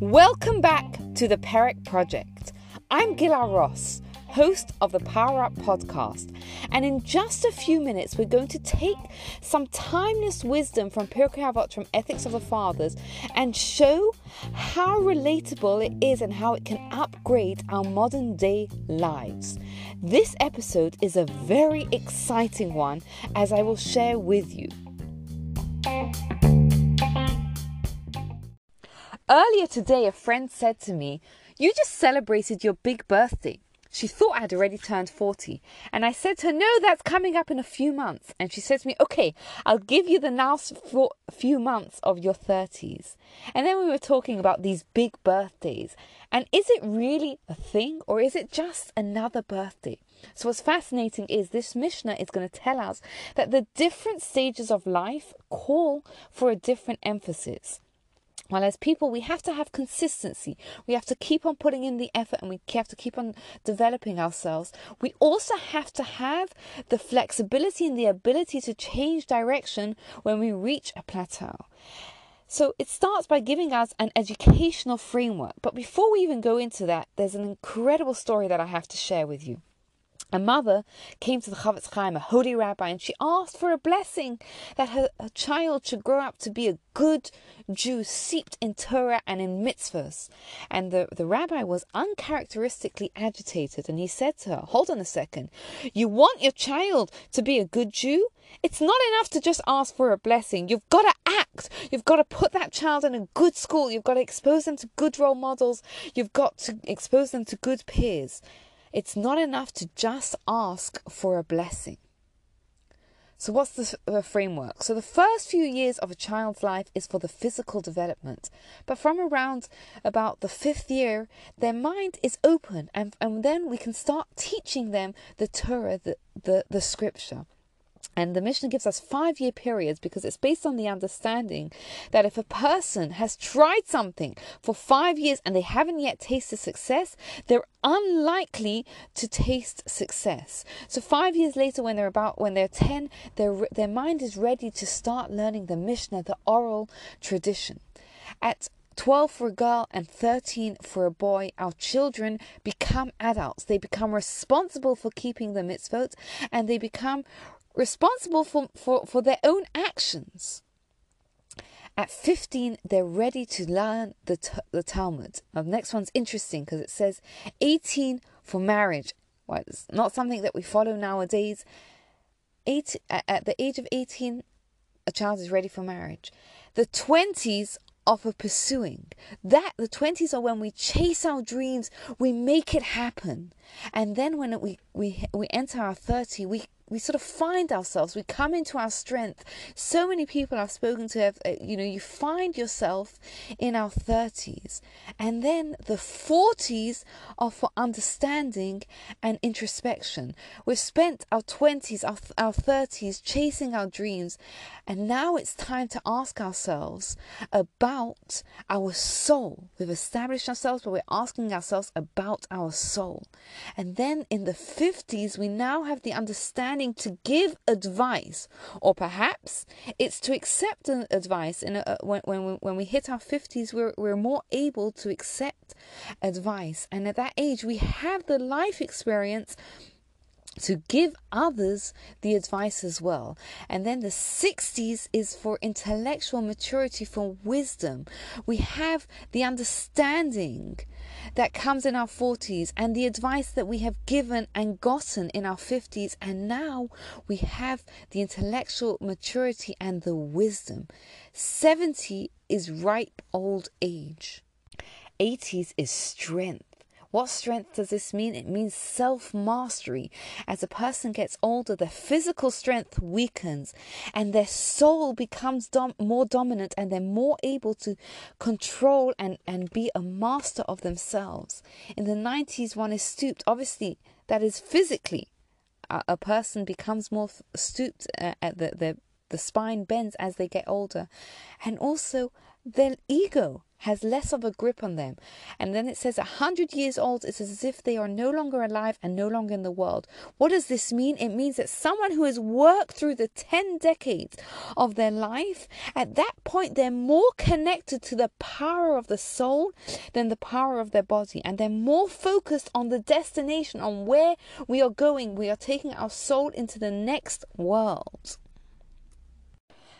Welcome back to the Perek Project. I'm Gila Ross, host of the Power Up podcast, and in just a few minutes, we're going to take some timeless wisdom from Pirkei Avot from Ethics of the Fathers and show how relatable it is and how it can upgrade our modern day lives. This episode is a very exciting one, as I will share with you. Earlier today, a friend said to me, You just celebrated your big birthday. She thought I had already turned 40. And I said to her, No, that's coming up in a few months. And she said to me, Okay, I'll give you the last few months of your 30s. And then we were talking about these big birthdays. And is it really a thing or is it just another birthday? So, what's fascinating is this Mishnah is going to tell us that the different stages of life call for a different emphasis. Well, as people, we have to have consistency. We have to keep on putting in the effort and we have to keep on developing ourselves. We also have to have the flexibility and the ability to change direction when we reach a plateau. So it starts by giving us an educational framework. But before we even go into that, there's an incredible story that I have to share with you. A mother came to the Chofetz Chaim, a holy rabbi, and she asked for a blessing that her, her, child should grow up to be a good Jew, steeped in Torah and in mitzvahs. And the, the rabbi was uncharacteristically agitated, and he said to her, Hold on a second. You want your child to be a good Jew? It's not enough to just ask for a blessing. You've got to act. You've got to put that child in a good school. You've got to expose them to good role models. You've got to expose them to good peers. It's not enough to just ask for a blessing. So, what's the, the, framework? So, the first few years of a child's life is for the physical development, but from around about the fifth year, their mind is open, and, and then we can start teaching them the Torah, the, the, the scripture. And the Mishnah gives us five year periods because it's based on the understanding that if a person has tried something for five years and they haven't yet tasted success, they're unlikely to taste success. So five years later, when they're about when they're ten, their their mind is ready to start learning the Mishnah, the oral tradition. At 12 for a girl and 13 for a boy, our children become adults. They become responsible for keeping the mitzvot and they become responsible for, for, for their own actions. At 15, they're ready to learn the, the Talmud. Now, the next one's interesting because it says 18 for marriage. Well, it's not something that we follow nowadays. Eight, at the age of 18, a child is ready for marriage. The 20s are for pursuing. That the 20s are when we chase our dreams, we make it happen. And then when we we we enter our 30, we we sort of find ourselves, we come into our strength. So many people I've spoken to have, uh, you know, you find yourself in our 30s. And then the 40s are for understanding and introspection. We've spent our 20s, our, our 30s chasing our dreams. And now it's time to ask ourselves about our soul. We've established ourselves, but we're asking ourselves about our soul. And then in the 50s, we now have the understanding to give advice, or perhaps it's to accept an advice. And uh, when when we, when we hit our fifties, we're we're more able to accept advice, and at that age, we have the life experience to give others the advice as well. And then the 60s is for intellectual maturity, for wisdom. We have the understanding that comes in our 40s and the advice that we have given and gotten in our 50s. And now we have the intellectual maturity and the wisdom. 70 is ripe old age. 80s is strength. What strength does this mean? It means self mastery. As a person gets older, their physical strength weakens and their soul becomes dom- more dominant and they're more able to control and, and be a master of themselves. In the 90s, one is stooped. Obviously, that is physically. A, a person becomes more stooped uh, at the, the the spine bends as they get older. And also, their ego has less of a grip on them. And then it says a hundred years old is as if they are no longer alive and no longer in the world. What does this mean? It means that someone who has worked through the 10 decades of their life, at that point, they're more connected to the power of the soul than the power of their body. And they're more focused on the destination, on where we are going. We are taking our soul into the next world.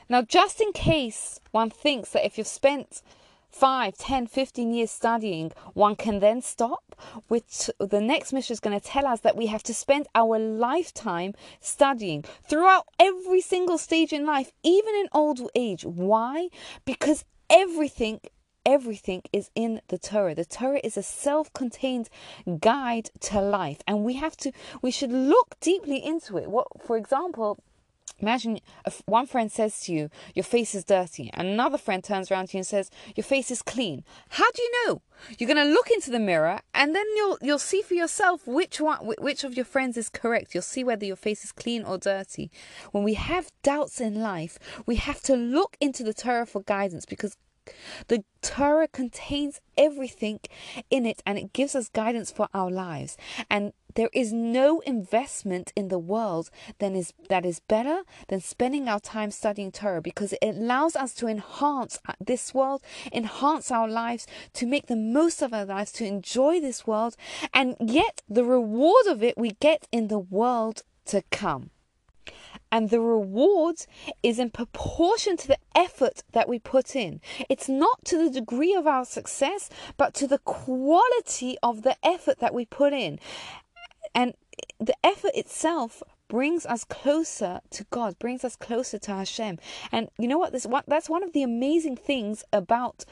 Now, just in case one thinks that if you've spent 5, 10, 15 years studying, one can then stop, which the next Mishnah is going to tell us that we have to spend our lifetime studying throughout every single stage in life, even in old age. Why? Because everything everything is in the Torah. The Torah is a self-contained guide to life, and we have to we should look deeply into it. What, for example, Imagine if one friend says to you, Your face is dirty, and another friend turns around to you and says, Your face is clean. How do you know? You're going to look into the mirror and then you'll you'll see for yourself which one which of your friends is correct. You'll see whether your face is clean or dirty. When we have doubts in life, we have to look into the Torah for guidance because the Torah contains everything in it and it gives us guidance for our lives. And there is no investment in the world that is, that is better than spending our time studying Torah because it allows us to enhance uh, this world, enhance our lives, to make the most of our lives, to enjoy this world, and yet the reward of it we get in the world to come and the reward is in proportion to the effort that we put in. It's not to the degree of our success, but to the quality of the effort that we put in. And the effort itself brings us closer to God, brings us closer to Hashem. And you know what? This that's one of the amazing things about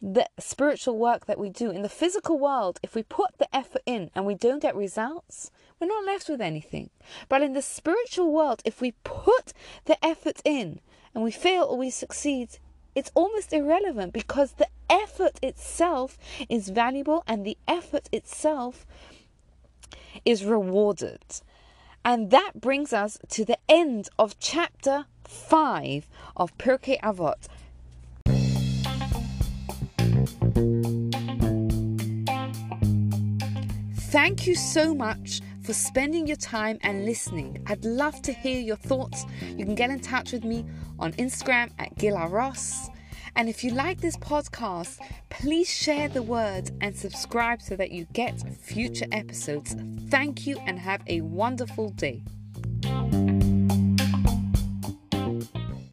the spiritual work that we do in the physical world. If we put the effort in and we don't get results, we're not left with anything. But in the spiritual world, if we put the effort in and we fail or we succeed, it's almost irrelevant because the effort itself is valuable and the effort itself is rewarded. And that brings us to the end of chapter 5 of Pirkei Avot. Thank you so much for spending your time and listening. I'd love to hear your thoughts. You can get in touch with me on Instagram at Gila Ross. And if you like this podcast, please share the word and subscribe so that you get future episodes. Thank you and have a wonderful day.